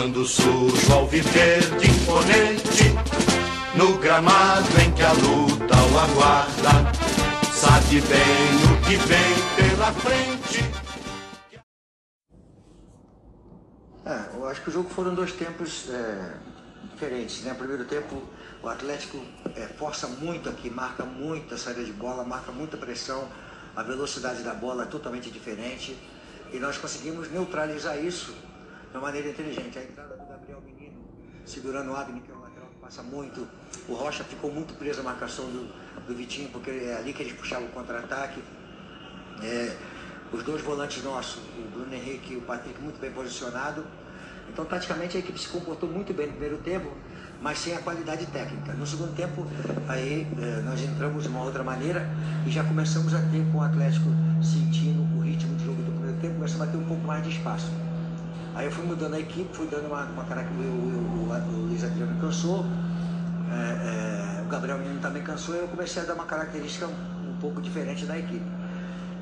Quando surge ao viver de imponente, no gramado em que a luta o aguarda, sabe bem o que vem pela frente. É, eu acho que o jogo foram dois tempos é, diferentes. Né? Primeiro tempo, o Atlético é, força muito aqui, marca muito a saída de bola, marca muita pressão, a velocidade da bola é totalmente diferente. E nós conseguimos neutralizar isso de uma maneira inteligente. A entrada do Gabriel Menino, segurando o Abner, que é um lateral que passa muito. O Rocha ficou muito preso à marcação do, do Vitinho, porque é ali que eles puxavam o contra-ataque. É, os dois volantes nossos, o Bruno Henrique e o Patrick, muito bem posicionado. Então, taticamente, a equipe se comportou muito bem no primeiro tempo, mas sem a qualidade técnica. No segundo tempo, aí eh, nós entramos de uma outra maneira e já começamos a ter com o Atlético sentindo o ritmo de jogo do primeiro tempo, começamos a ter um pouco mais de espaço. Aí eu fui mudando a equipe, fui dando uma, uma característica, o, Luiz Adriano cansou, é, é, o Gabriel Menino também cansou, e eu comecei a dar uma característica um, um pouco diferente da equipe.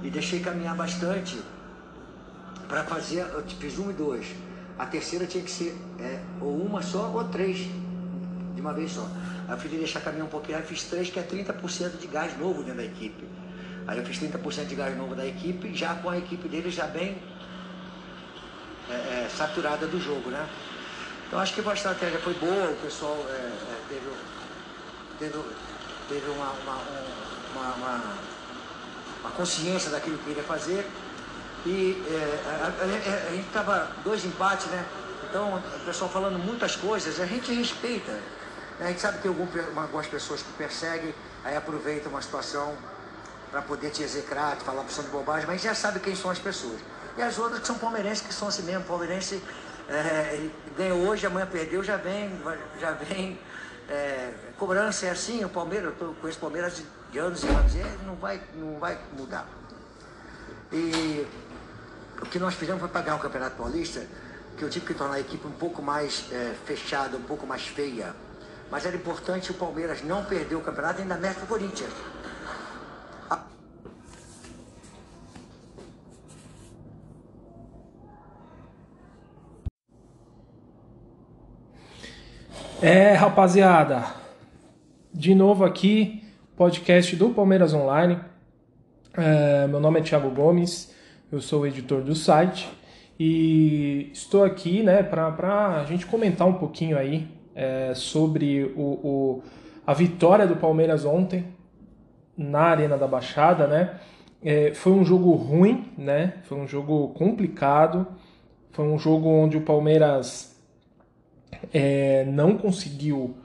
E deixei caminhar bastante para fazer, eu fiz um e dois a terceira tinha que ser é, ou uma só ou três de uma vez só. Aí eu queria deixar caminhar um pouquinho, aí fiz três, que é 30% de gás novo dentro da equipe. Aí eu fiz 30% de gás novo da equipe, já com a equipe dele já bem é, é, saturada do jogo, né? Então acho que a estratégia foi boa, o pessoal é, é, teve, teve, teve uma, uma, uma, uma, consciência daquilo que queria fazer. E é, a, a, a, gente estava dois empates, né? Então, o pessoal falando muitas coisas, a gente respeita. Né? A gente sabe que tem algumas pessoas que perseguem, aí aproveitam uma situação para poder te execrar, te falar opção de bobagem, mas já sabe quem são as pessoas. E as outras que são palmeirenses, que são assim mesmo, palmeirense é, ganhou hoje, amanhã perdeu, já vem, já vem. É, cobrança é assim, o Palmeiras, eu tô, conheço Palmeiras de anos e anos, e não vai, não vai mudar. E o que nós fizemos foi pagar o Campeonato Paulista, que eu tive que tornar a equipe um pouco mais é, fechada, um pouco mais feia. Mas era importante o Palmeiras não perder o campeonato ainda que o Corinthians. É, rapaziada, de novo aqui, podcast do Palmeiras Online. É, meu nome é Thiago Gomes eu sou editor do site e estou aqui né, para a gente comentar um pouquinho aí é, sobre o, o, a vitória do Palmeiras ontem na Arena da Baixada, né? É, foi um jogo ruim, né? Foi um jogo complicado, foi um jogo onde o Palmeiras é, não conseguiu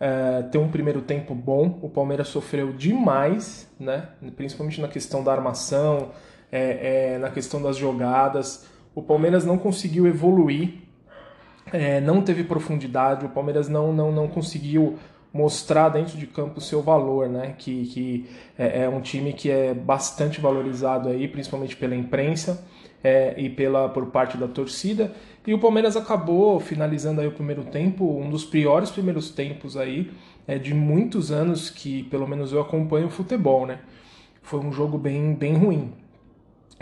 é, ter um primeiro tempo bom. O Palmeiras sofreu demais, né? Principalmente na questão da armação, é, é, na questão das jogadas. O Palmeiras não conseguiu evoluir, é, não teve profundidade, o Palmeiras não, não, não conseguiu mostrar dentro de campo o seu valor, né? Que, que é, é, um time que é bastante valorizado aí, principalmente pela imprensa é, e pela por parte da torcida. E o Palmeiras acabou finalizando aí o primeiro tempo, um dos piores primeiros tempos aí é, de muitos anos que pelo menos eu acompanho o futebol, né? Foi um jogo bem, bem ruim.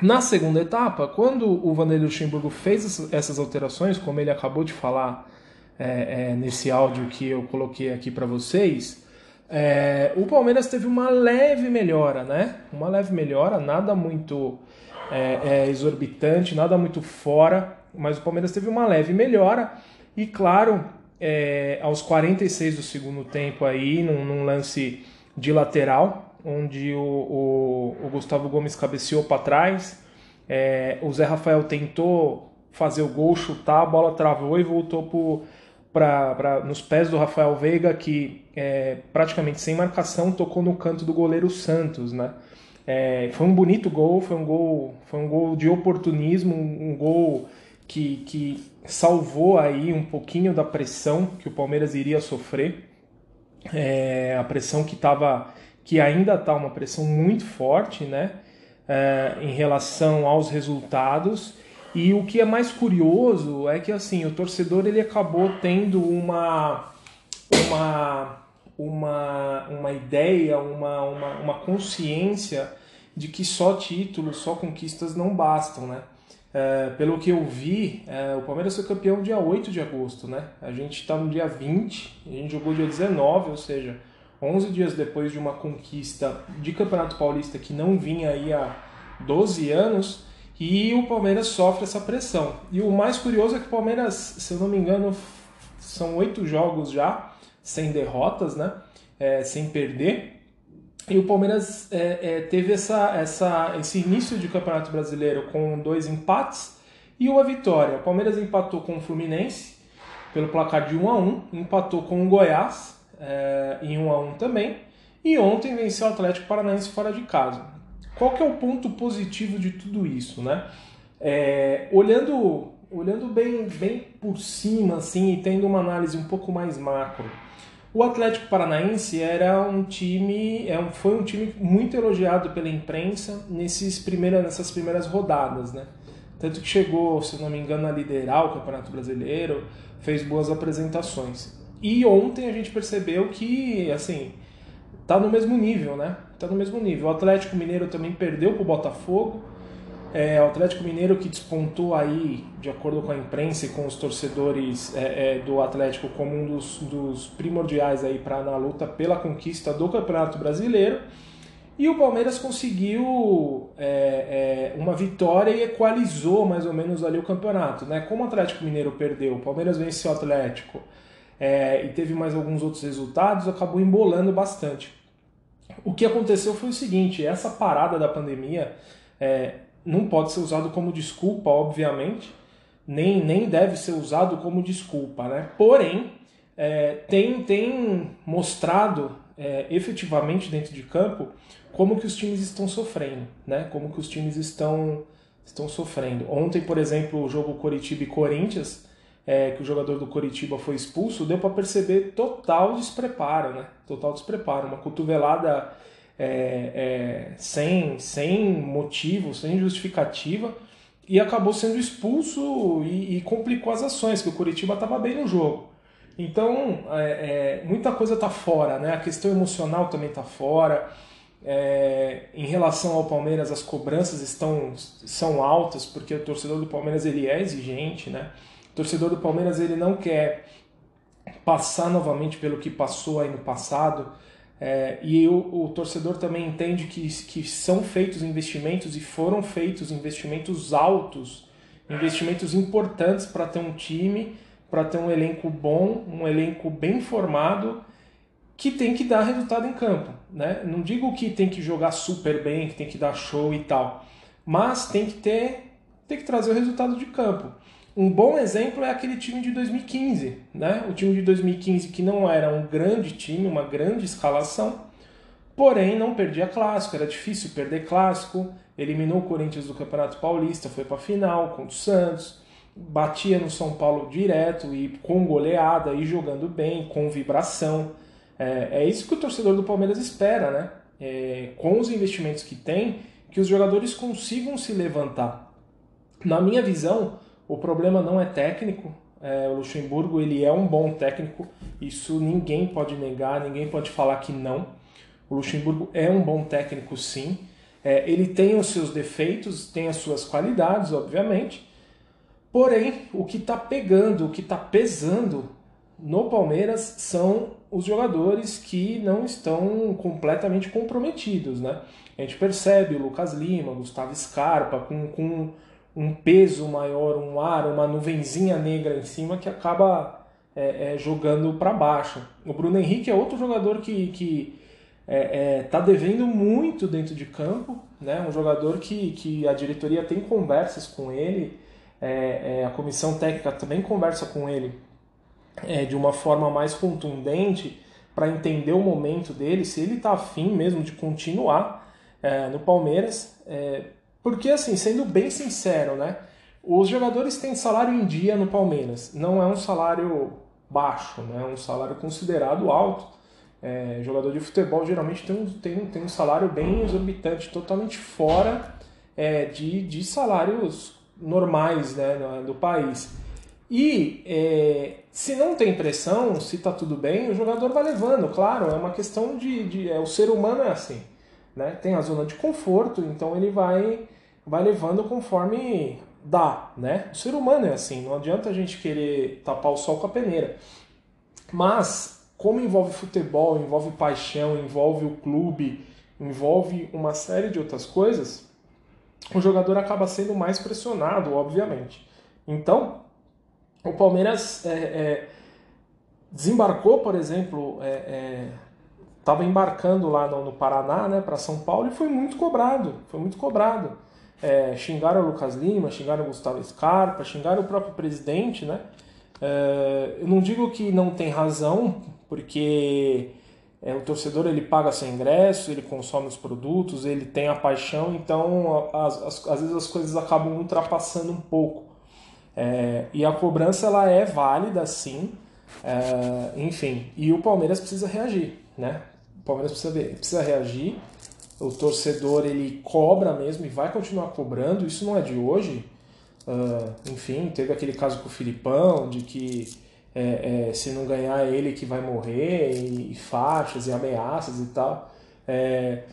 Na segunda etapa, quando o Vanderlei Luxemburgo fez essas alterações, como ele acabou de falar é, é, nesse áudio que eu coloquei aqui para vocês, é, o Palmeiras teve uma leve melhora, né? Uma leve melhora, nada muito é, é, exorbitante, nada muito fora, mas o Palmeiras teve uma leve melhora e, claro, é, aos 46 do segundo tempo aí, num, num lance de lateral, onde o, o, o Gustavo Gomes cabeceou para trás. É, o Zé Rafael tentou fazer o gol, chutar, a bola travou e voltou para nos pés do Rafael Veiga, que é, praticamente sem marcação tocou no canto do goleiro Santos, né? É, foi um bonito gol, foi um gol, foi um gol de oportunismo, um, gol que, que salvou aí um pouquinho da pressão que o Palmeiras iria sofrer, é, a pressão que estava que ainda está uma pressão muito forte né, é, em relação aos resultados. E o que é mais curioso é que assim o torcedor ele acabou tendo uma, uma, uma, uma ideia, uma, uma, uma consciência de que só títulos, só conquistas não bastam. Né? É, pelo que eu vi, é, o Palmeiras foi campeão dia 8 de agosto, né? A gente está no dia 20, a gente jogou dia 19, ou seja, 11 dias depois de uma conquista de Campeonato Paulista que não vinha aí há 12 anos, e o Palmeiras sofre essa pressão. E o mais curioso é que o Palmeiras, se eu não me engano, são oito jogos já, sem derrotas, né? É, sem perder. E o Palmeiras é, é, teve essa, essa, esse início de Campeonato Brasileiro com dois empates e uma vitória. O Palmeiras empatou com o Fluminense pelo placar de 1 a 1 empatou com o Goiás é, em 1 a 1 também, e ontem venceu o Atlético Paranaense fora de casa. Qual que é o ponto positivo de tudo isso, né? É, olhando, olhando bem, bem por cima assim e tendo uma análise um pouco mais macro, o Atlético Paranaense era um time, é foi um time muito elogiado pela imprensa nesses primeira, nessas primeiras rodadas, né? Tanto que chegou, se não me engano, a liderar o Campeonato Brasileiro, fez boas apresentações. E ontem a gente percebeu que, assim, tá no mesmo nível, né? Tá no mesmo nível. O Atlético Mineiro também perdeu pro Botafogo, é, o Atlético Mineiro que despontou aí, de acordo com a imprensa e com os torcedores é, é, do Atlético, como um dos, dos primordiais aí para na luta pela conquista do Campeonato Brasileiro. E o Palmeiras conseguiu é, é, uma vitória e equalizou mais ou menos ali o campeonato. Né? Como o Atlético Mineiro perdeu, o Palmeiras venceu o Atlético é, e teve mais alguns outros resultados, acabou embolando bastante. O que aconteceu foi o seguinte: essa parada da pandemia é, não pode ser usado como desculpa, obviamente, nem, nem deve ser usado como desculpa, né? Porém, é, tem, tem mostrado é, efetivamente dentro de campo como que os times estão sofrendo, né? Como que os times estão, estão sofrendo. Ontem, por exemplo, o jogo Coritiba e Corinthians, é, que o jogador do Coritiba foi expulso, deu para perceber total despreparo, né? Total despreparo, uma cotovelada é, é, sem, sem motivo, sem justificativa, e acabou sendo expulso e, e complicou as ações, que o Curitiba estava bem no jogo. Então, é, é muita coisa está fora, né? a questão emocional também está fora. É, em relação ao Palmeiras, as cobranças estão são altas, porque o torcedor do Palmeiras ele é exigente, né? O torcedor do Palmeiras ele não quer passar novamente pelo que passou aí no passado. É, e o, o, torcedor também entende que, que são feitos investimentos e foram feitos investimentos altos, investimentos importantes para ter um time, para ter um elenco bom, um elenco bem formado, que tem que dar resultado em campo. Né? Não digo que tem que jogar super bem, que tem que dar show e tal, mas tem que ter, tem que trazer o resultado de campo. Um bom exemplo é aquele time de 2015, né? O time de 2015 que não era um grande time, uma grande escalação, porém não perdia clássico, era difícil perder clássico, eliminou o Corinthians do Campeonato Paulista, foi para a final contra o Santos, batia no São Paulo direto e com goleada e jogando bem, com vibração. É, é isso que o torcedor do Palmeiras espera, né? É, com os investimentos que tem, que os jogadores consigam se levantar. Na minha visão, o problema não é técnico. É, o Luxemburgo ele é um bom técnico, isso ninguém pode negar, ninguém pode falar que não. O Luxemburgo é um bom técnico, sim. É, ele tem os seus defeitos, tem as suas qualidades, obviamente. Porém, o que está pegando, o que está pesando no Palmeiras são os jogadores que não estão completamente comprometidos, né? A gente percebe o Lucas Lima, Gustavo Scarpa com, com um peso maior, um ar, uma nuvenzinha negra em cima que acaba é, é, jogando para baixo. O Bruno Henrique é outro jogador que, que é, é, tá devendo muito dentro de campo, né? um jogador que, que a diretoria tem conversas com ele, é, é, a comissão técnica também conversa com ele de uma forma mais contundente para entender o momento dele, se ele está afim mesmo de continuar no Palmeiras porque, assim, sendo bem sincero, né? Os jogadores têm salário em dia no Palmeiras. Não é um salário baixo, né? É um salário considerado alto. É, jogador de futebol geralmente tem um, tem, tem um salário bem exorbitante, totalmente fora é, de, de salários normais né, do país. E é, se não tem pressão, se está tudo bem, o jogador vai levando, claro, é uma questão de. de é, o ser humano é assim né? Tem a zona de conforto, então ele vai vai levando conforme Dá, né? O ser humano é assim, não adianta a gente querer tapar o sol com a peneira. Mas, como envolve futebol, envolve paixão, envolve o clube, envolve uma série de outras coisas, o jogador acaba sendo mais pressionado, obviamente. Então, o Palmeiras é, é, desembarcou, por exemplo, estava é, é embarcando lá no, no Paraná, né, para São Paulo e foi muito cobrado, foi muito cobrado. É, xingaram o Lucas Lima, xingaram o Gustavo Scarpa, xingaram o próprio presidente, né? É, eu não digo que não tem razão, porque é, o torcedor ele paga seu ingresso, ele consome os produtos, ele tem a paixão, então às vezes as coisas acabam ultrapassando um pouco. É, e a cobrança ela é válida, sim, é, enfim. E o Palmeiras precisa reagir, né? Palmeiras precisa, ver, precisa reagir o torcedor ele cobra mesmo e vai continuar cobrando, isso não é de hoje. Uh, enfim, teve aquele caso com o Filipão, de que é, é, se não ganhar é ele que vai morrer, e, e faixas e ameaças e tal. É,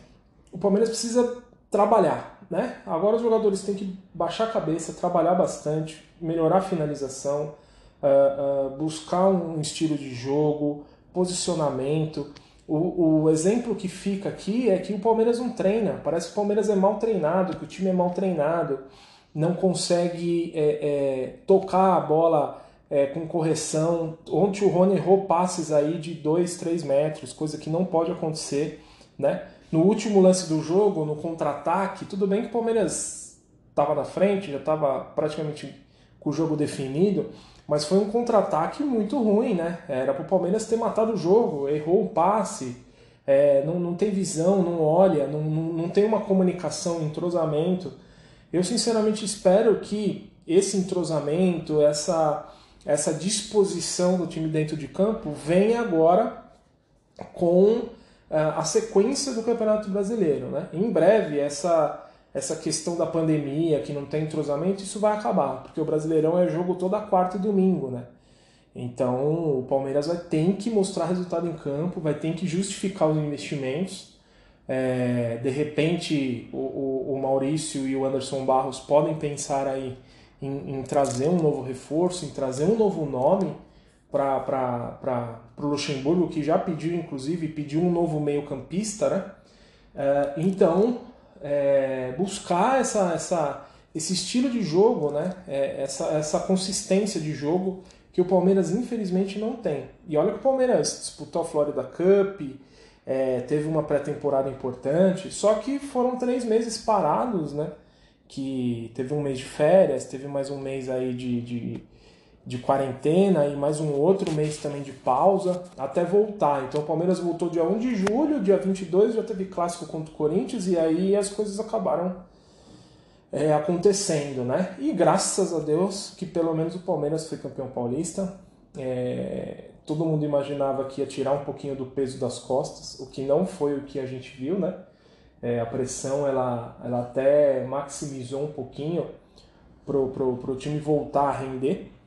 o Palmeiras precisa trabalhar, né? Agora os jogadores têm que baixar a cabeça, trabalhar bastante, melhorar a finalização, uh, uh, buscar um estilo de jogo, posicionamento. O, o exemplo que fica aqui é que o Palmeiras não treina. Parece que o Palmeiras é mal treinado, que o time é mal treinado, não consegue é, é, tocar a bola é, com correção. Ontem o Rony errou passes aí de 2, 3 metros, coisa que não pode acontecer. Né? No último lance do jogo, no contra-ataque, tudo bem que o Palmeiras estava na frente, já estava praticamente com o jogo definido, mas foi um contra-ataque muito ruim, né? Era para o Palmeiras ter matado o jogo, errou o passe, é, não, não tem visão, não olha, não, não, não tem uma comunicação, um entrosamento. Eu sinceramente espero que esse entrosamento, essa, essa disposição do time dentro de campo venha agora com é, a sequência do Campeonato Brasileiro. Né? Em breve, essa essa questão da pandemia, que não tem entrosamento, isso vai acabar, porque o Brasileirão é jogo toda quarta e domingo, né? Então o Palmeiras vai ter que mostrar resultado em campo, vai ter que justificar os investimentos. É, de repente o, o, o, Maurício e o Anderson Barros podem pensar aí em, em trazer um novo reforço, em trazer um novo nome para o Luxemburgo, que já pediu, inclusive, pediu um novo meio-campista, né? É, então é, buscar essa, essa, esse estilo de jogo, né? É, essa, essa consistência de jogo que o Palmeiras infelizmente não tem. E olha que o Palmeiras disputou a Florida Cup, é, teve uma pré-temporada importante, só que foram três meses parados, né? Que teve um mês de férias, teve mais um mês aí de, de de quarentena e mais um outro mês também de pausa até voltar. Então o Palmeiras voltou dia 1 de julho, dia 22 já teve clássico contra o Corinthians e aí as coisas acabaram é, acontecendo, né? E graças a Deus que pelo menos o Palmeiras foi campeão paulista. É, todo mundo imaginava que ia tirar um pouquinho do peso das costas, o que não foi o que a gente viu, né? É, a pressão ela, ela até maximizou um pouquinho pro, pro, pro time voltar a render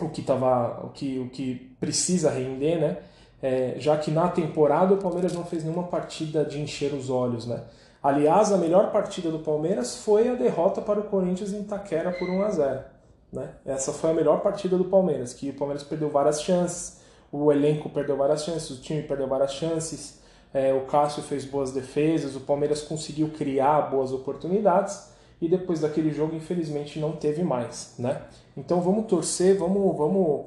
o que tava, o que, o que precisa render, né? É, já que na temporada o Palmeiras não fez nenhuma partida de encher os olhos, né? Aliás, a melhor partida do Palmeiras foi a derrota para o Corinthians em Itaquera por 1 a 0, né? Essa foi a melhor partida do Palmeiras, que o Palmeiras perdeu várias chances, o elenco perdeu várias chances, o time perdeu várias chances, é, o Cássio fez boas defesas, o Palmeiras conseguiu criar boas oportunidades e depois daquele jogo, infelizmente, não teve mais, né? Então vamos torcer, vamos, vamos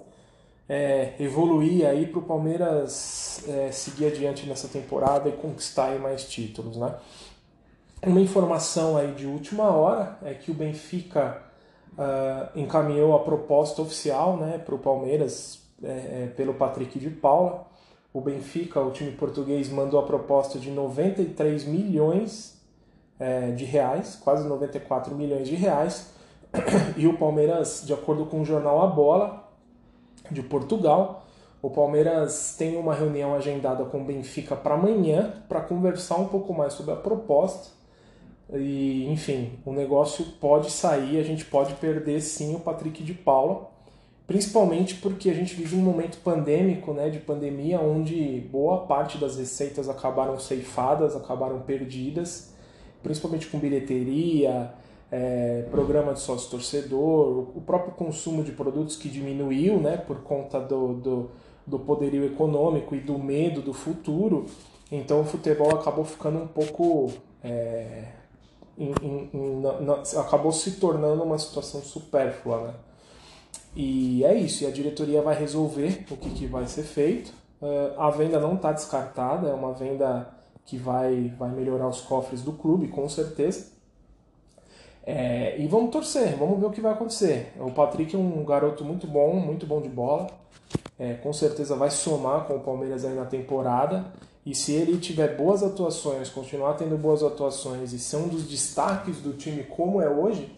é, evoluir aí para o Palmeiras é, seguir adiante nessa temporada e conquistar mais títulos, né? Uma informação aí de última hora é que o Benfica uh, encaminhou a proposta oficial né, para o Palmeiras é, é, pelo Patrick de Paula. O Benfica, o time português, mandou a proposta de 93 milhões é, de reais, quase 94 milhões de reais, e o Palmeiras, de acordo com o jornal A Bola, de Portugal, o Palmeiras tem uma reunião agendada com o Benfica para amanhã para conversar um pouco mais sobre a proposta. E, enfim, o negócio pode sair, a gente pode perder sim o Patrick de Paula, principalmente porque a gente vive um momento pandêmico, né, de pandemia, onde boa parte das receitas acabaram ceifadas, acabaram perdidas, principalmente com bilheteria, é, programa de sócio torcedor, o próprio consumo de produtos que diminuiu né, por conta do, do, do poderio econômico e do medo do futuro. Então o futebol acabou ficando um pouco. É, em, em, em, na, acabou se tornando uma situação supérflua. Né? E é isso, e a diretoria vai resolver o que, que vai ser feito. Uh, a venda não está descartada, é uma venda que vai, vai melhorar os cofres do clube, com certeza. É, e vamos torcer, vamos ver o que vai acontecer. O Patrick é um garoto muito bom, muito bom de bola. É, com certeza vai somar com o Palmeiras aí na temporada. E se ele tiver boas atuações, continuar tendo boas atuações e ser um dos destaques do time como é hoje,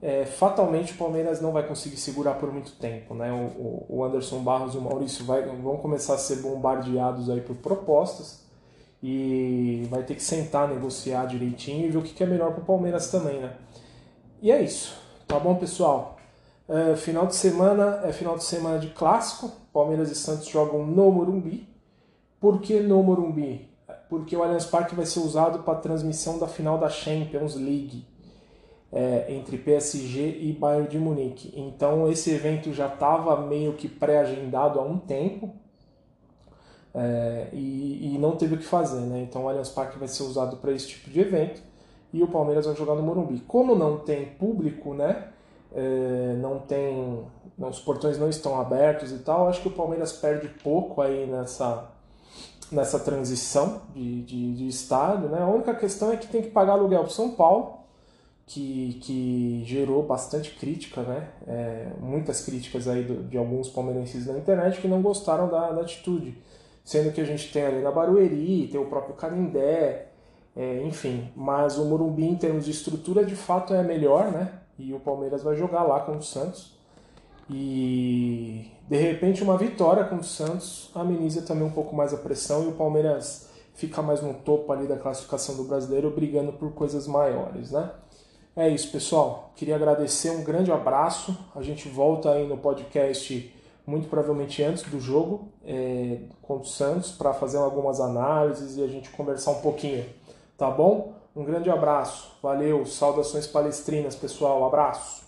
é, fatalmente o Palmeiras não vai conseguir segurar por muito tempo. Né? O, o Anderson Barros e o Maurício vai, vão começar a ser bombardeados aí por propostas e vai ter que sentar, negociar direitinho e ver o que é melhor para o Palmeiras também. Né? E é isso, tá bom pessoal? É, final de semana é final de semana de clássico. Palmeiras e Santos jogam no Morumbi. Por que no Morumbi? Porque o Allianz Parque vai ser usado para transmissão da final da Champions League é, entre PSG e Bayern de Munique. Então esse evento já estava meio que pré-agendado há um tempo é, e, e, não teve o que fazer, né? Então o Allianz Parque vai ser usado para esse tipo de evento e o Palmeiras vai jogar no Morumbi. Como não tem público, né? É, não tem, não, os portões não estão abertos e tal. Acho que o Palmeiras perde pouco aí nessa nessa transição de, de, de estádio, né? A única questão é que tem que pagar aluguel para São Paulo que, que gerou bastante crítica, né? É, muitas críticas aí do, de alguns palmeirenses na internet que não gostaram da, da, atitude. Sendo que a gente tem ali na Barueri, tem o próprio Canindé, é, enfim. Mas o Morumbi, em termos de estrutura, de fato é melhor, né? E o Palmeiras vai jogar lá com o Santos. E de repente uma vitória com o Santos ameniza também um pouco mais a pressão e o Palmeiras fica mais no topo ali da classificação do brasileiro, brigando por coisas maiores, né? É isso, pessoal. Queria agradecer, um grande abraço. A gente volta aí no podcast muito provavelmente antes do jogo é, contra o Santos para fazer algumas análises e a gente conversar um pouquinho, tá bom? Um grande abraço, valeu, saudações palestrinas, pessoal, abraço.